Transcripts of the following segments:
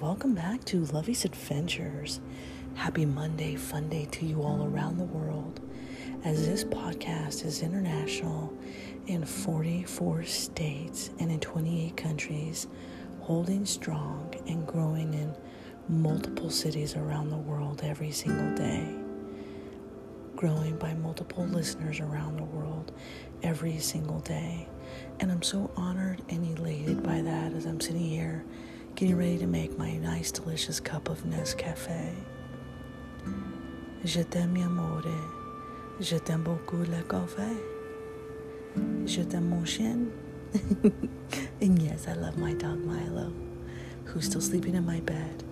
welcome back to Lovey's Adventures. Happy Monday, fun day to you all around the world. As this podcast is international in 44 states and in 28 countries, holding strong and growing in multiple cities around the world every single day. Growing by multiple listeners around the world every single day. And I'm so honored and elated by that as I'm sitting here getting ready to make my nice, delicious cup of Nescafe. Je t'aime, mi amore. Je t'aime beaucoup le café. Je t'aime, mon chien. and yes, I love my dog Milo, who's still sleeping in my bed.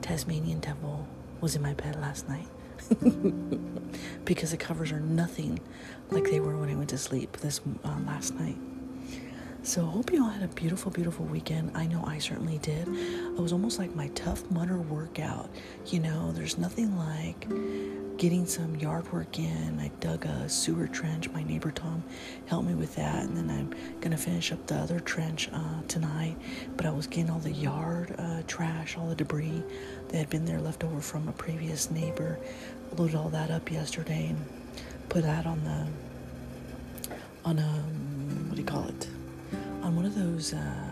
Tasmanian Devil was in my bed last night. because the covers are nothing like they were when I went to sleep this uh, last night. So, hope you all had a beautiful, beautiful weekend. I know I certainly did. It was almost like my Tough Mudder workout. You know, there's nothing like getting some yard work in. I dug a sewer trench. My neighbor Tom helped me with that. And then I'm going to finish up the other trench uh, tonight. But I was getting all the yard uh, trash, all the debris that had been there left over from a previous neighbor. Loaded all that up yesterday and put that on the, on a, what do you call it? On one of those uh,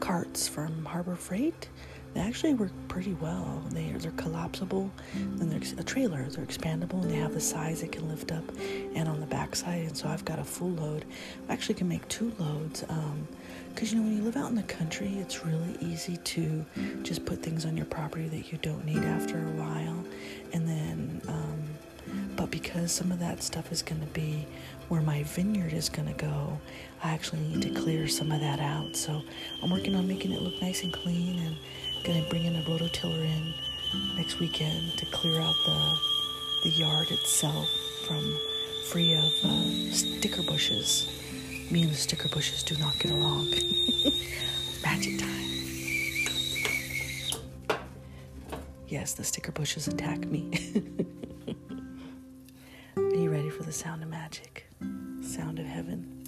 carts from Harbor Freight. They actually work pretty well. They, they're collapsible, and they're a trailer. They're expandable, and they have the size it can lift up and on the backside. And so I've got a full load. I actually can make two loads because um, you know when you live out in the country, it's really easy to just put things on your property that you don't need after a while, and then. Um, but because some of that stuff is going to be where my vineyard is going to go, I actually need to clear some of that out. So I'm working on making it look nice and clean and going to bring in a rototiller in next weekend to clear out the, the yard itself from free of uh, sticker bushes. Me and the sticker bushes do not get along. Magic time. Yes, the sticker bushes attack me. the sound of magic? Sound of heaven?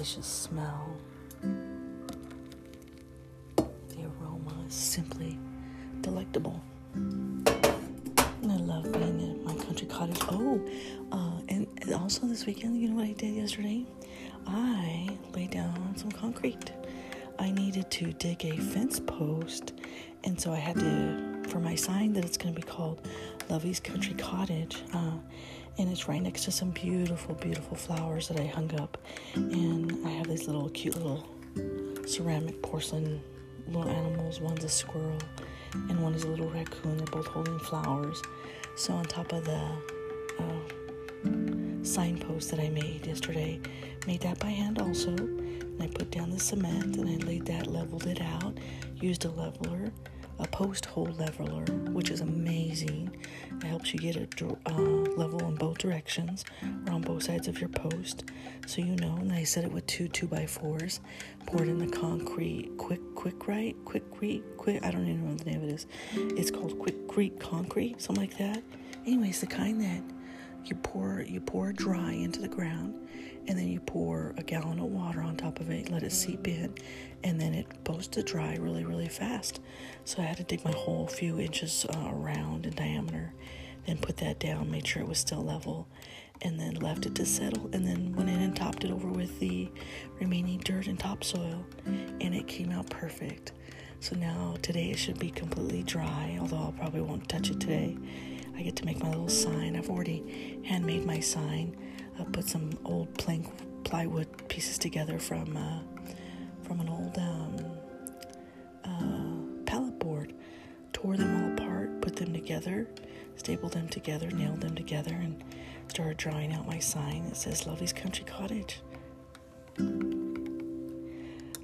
Delicious smell. The aroma is simply delectable. And I love being in my country cottage. Oh, uh, and also this weekend, you know what I did yesterday? I laid down some concrete. I needed to dig a fence post, and so I had to, for my sign that it's going to be called Lovey's Country Cottage. Uh, and it's right next to some beautiful, beautiful flowers that I hung up. And I have these little cute little ceramic porcelain little animals. One's a squirrel, and one is a little raccoon. They're both holding flowers. So on top of the uh, signpost that I made yesterday, made that by hand also. And I put down the cement and I laid that, leveled it out, used a leveler a post hole leveler, which is amazing. It helps you get a uh, level in both directions or on both sides of your post. So you know, and I set it with two two by fours, poured in the concrete, quick, quick, right, quick, quick, quick. I don't even know what the name of it is. It's called Quikrete Concrete, something like that. Anyways, the kind that you pour you pour dry into the ground and then you pour a gallon of water on top of it let it seep in and then it goes to dry really really fast. So i had to dig my hole a few inches uh, around in diameter then put that down made sure it was still level and then left it to settle and then went in and topped it over with the remaining dirt and topsoil and it came out perfect. So now today it should be completely dry although i probably won't touch it today I get to make my little sign. I've already handmade my sign. I put some old plank plywood pieces together from uh, from an old um, uh, pallet board. Tore them all apart, put them together, stapled them together, nailed them together, and started drawing out my sign that says Lovey's Country Cottage.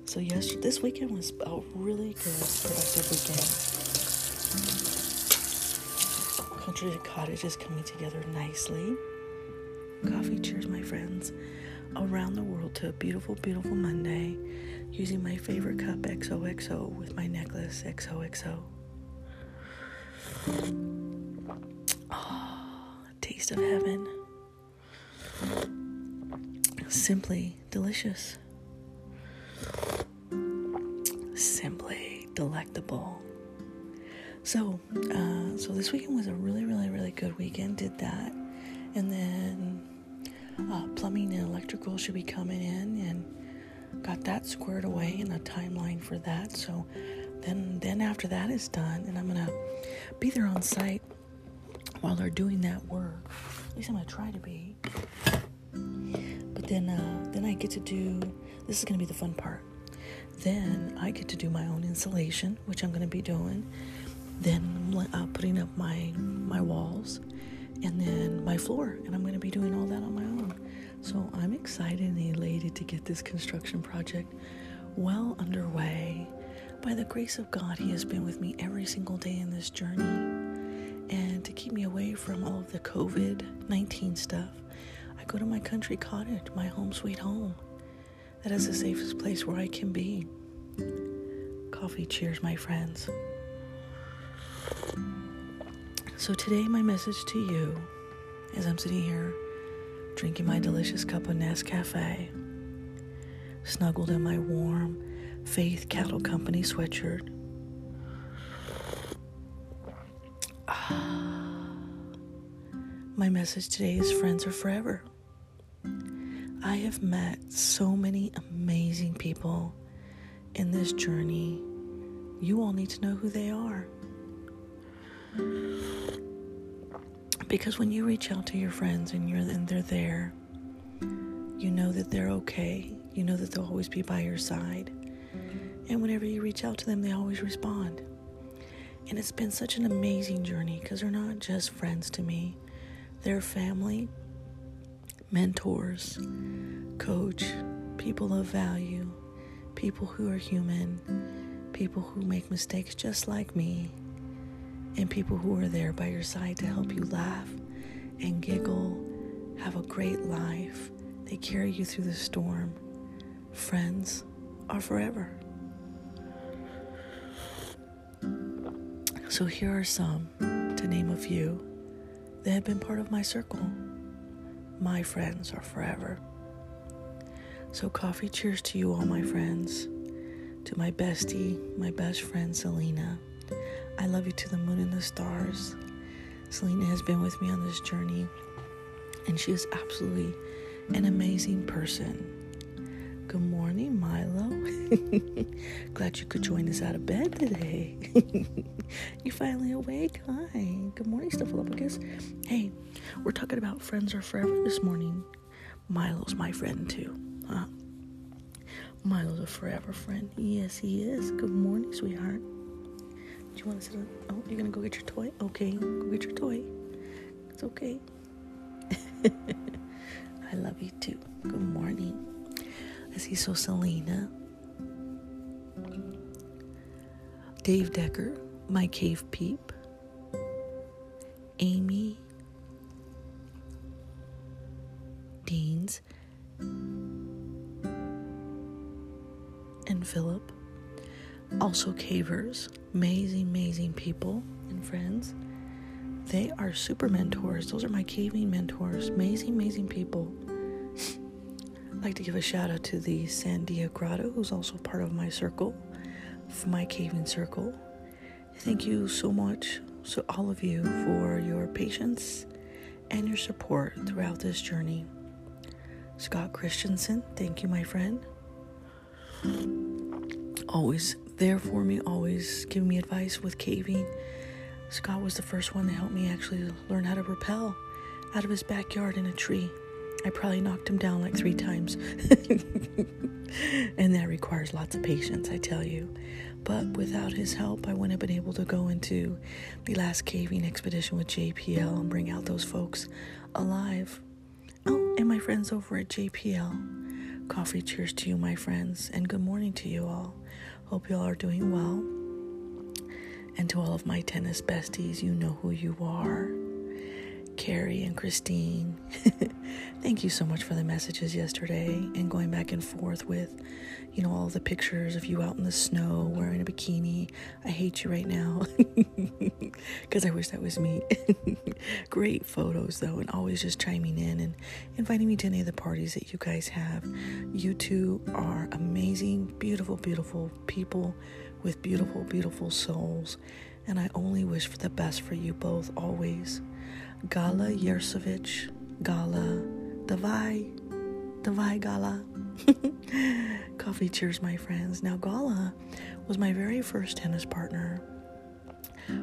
so yesterday, this weekend was a really good, productive weekend. Country Cottage is coming together nicely. Coffee cheers, my friends, around the world to a beautiful, beautiful Monday using my favorite cup XOXO with my necklace XOXO. Oh, ah, taste of heaven. Simply delicious. Simply delectable. So, uh, so this weekend was a really, really, really good weekend. Did that, and then uh, plumbing and electrical should be coming in, and got that squared away and a timeline for that. So, then, then after that is done, and I'm gonna be there on site while they're doing that work. At least I'm gonna try to be. But then, uh, then I get to do. This is gonna be the fun part. Then I get to do my own insulation, which I'm gonna be doing. Then uh, putting up my my walls, and then my floor, and I'm gonna be doing all that on my own. So I'm excited and elated to get this construction project well underway. By the grace of God, He has been with me every single day in this journey. And to keep me away from all of the COVID 19 stuff, I go to my country cottage, my home sweet home. That is the safest place where I can be. Coffee cheers, my friends. So, today, my message to you as I'm sitting here drinking my delicious cup of Nescafe, snuggled in my warm Faith Cattle Company sweatshirt. My message today is friends are forever. I have met so many amazing people in this journey. You all need to know who they are. Because when you reach out to your friends and you're and they're there, you know that they're okay. You know that they'll always be by your side. And whenever you reach out to them, they always respond. And it's been such an amazing journey because they're not just friends to me, they're family, mentors, coach, people of value, people who are human, people who make mistakes just like me, and people who are there by your side to help you laugh and giggle, have a great life. They carry you through the storm. Friends are forever. So here are some, to name a few, that have been part of my circle. My friends are forever. So, coffee cheers to you all, my friends. To my bestie, my best friend, Selena. I love you to the moon and the stars. Selena has been with me on this journey, and she is absolutely an amazing person. Good morning, Milo. Glad you could join us out of bed today. you finally awake? Hi. Good morning, Stephalopicus. Hey, we're talking about friends are forever this morning. Milo's my friend too. Huh? Milo's a forever friend. Yes, he is. Good morning, sweetheart. Do you want to sit on? Oh, you're gonna go get your toy? Okay, go get your toy. It's okay. I love you too. Good morning. I see so Selena, Dave Decker, my cave peep, Amy, Deans, and Philip. Also, cavers, amazing, amazing people and friends. They are super mentors. Those are my caving mentors. Amazing, amazing people. I'd like to give a shout out to the Sandia Grotto, who's also part of my circle, my caving circle. Thank you so much, so all of you, for your patience and your support throughout this journey. Scott Christensen, thank you, my friend. Always there for me, always giving me advice with caving. Scott was the first one to help me actually learn how to rappel out of his backyard in a tree. I probably knocked him down like three times. and that requires lots of patience, I tell you. But without his help, I wouldn't have been able to go into the last caving expedition with JPL and bring out those folks alive. Oh, and my friends over at JPL Coffee cheers to you, my friends, and good morning to you all. Hope you all are doing well. And to all of my tennis besties, you know who you are. Carrie and Christine. Thank you so much for the messages yesterday and going back and forth with, you know, all the pictures of you out in the snow wearing a bikini. I hate you right now because I wish that was me. Great photos though, and always just chiming in and inviting me to any of the parties that you guys have. You two are amazing, beautiful, beautiful people with beautiful, beautiful souls. And I only wish for the best for you both always. Gala Yersovich, Gala, Davai, Davai Gala. Coffee cheers, my friends. Now, Gala was my very first tennis partner.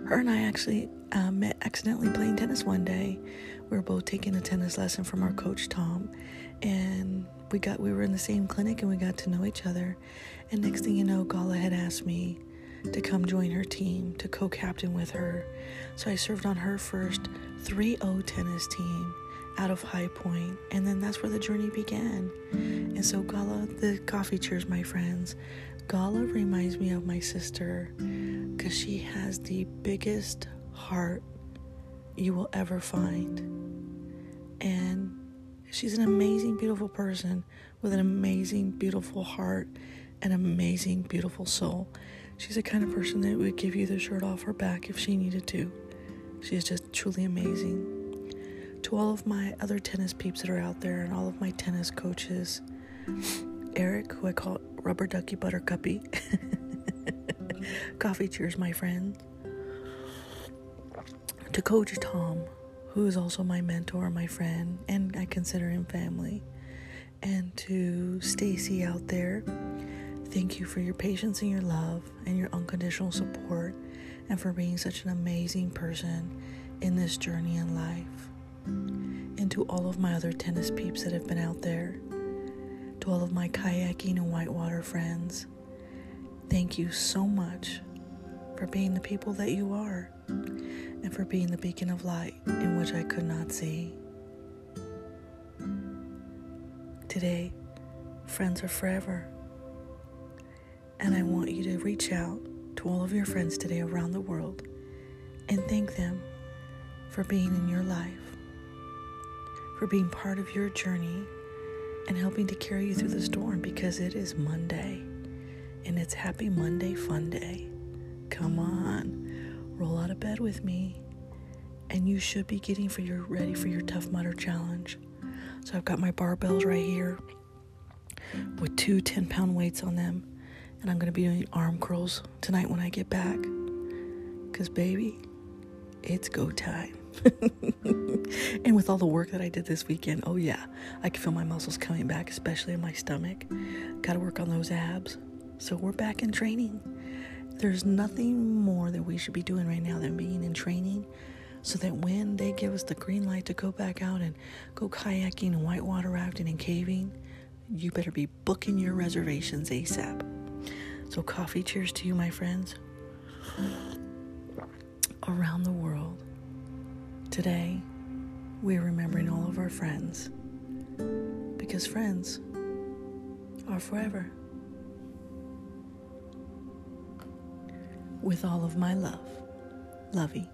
Her and I actually uh, met accidentally playing tennis one day. We were both taking a tennis lesson from our coach Tom, and we got we were in the same clinic and we got to know each other. And next thing you know, Gala had asked me to come join her team to co captain with her. So I served on her first 3 0 tennis team out of High Point, and then that's where the journey began. And so, Gala, the coffee cheers, my friends. Gala reminds me of my sister because she has the biggest heart you will ever find. And she's an amazing, beautiful person with an amazing, beautiful heart, an amazing, beautiful soul. She's the kind of person that would give you the shirt off her back if she needed to. She is just truly amazing. To all of my other tennis peeps that are out there and all of my tennis coaches, Eric, who I call Rubber Ducky Buttercuppy, coffee cheers, my friend. To Coach Tom, who is also my mentor, my friend, and I consider him family. And to Stacy out there, Thank you for your patience and your love and your unconditional support and for being such an amazing person in this journey in life. And to all of my other tennis peeps that have been out there, to all of my kayaking and whitewater friends, thank you so much for being the people that you are and for being the beacon of light in which I could not see. Today, friends are forever. And I want you to reach out to all of your friends today around the world and thank them for being in your life, for being part of your journey, and helping to carry you through the storm because it is Monday and it's Happy Monday Fun Day. Come on, roll out of bed with me, and you should be getting for your ready for your Tough Mudder challenge. So I've got my barbells right here with two 10 pound weights on them and I'm going to be doing arm curls tonight when I get back. Because, baby, it's go time. and with all the work that I did this weekend, oh yeah, I can feel my muscles coming back, especially in my stomach. Got to work on those abs. So we're back in training. There's nothing more that we should be doing right now than being in training so that when they give us the green light to go back out and go kayaking and whitewater rafting and caving, you better be booking your reservations ASAP. So, coffee cheers to you, my friends, around the world. Today, we're remembering all of our friends because friends are forever. With all of my love, Lovey.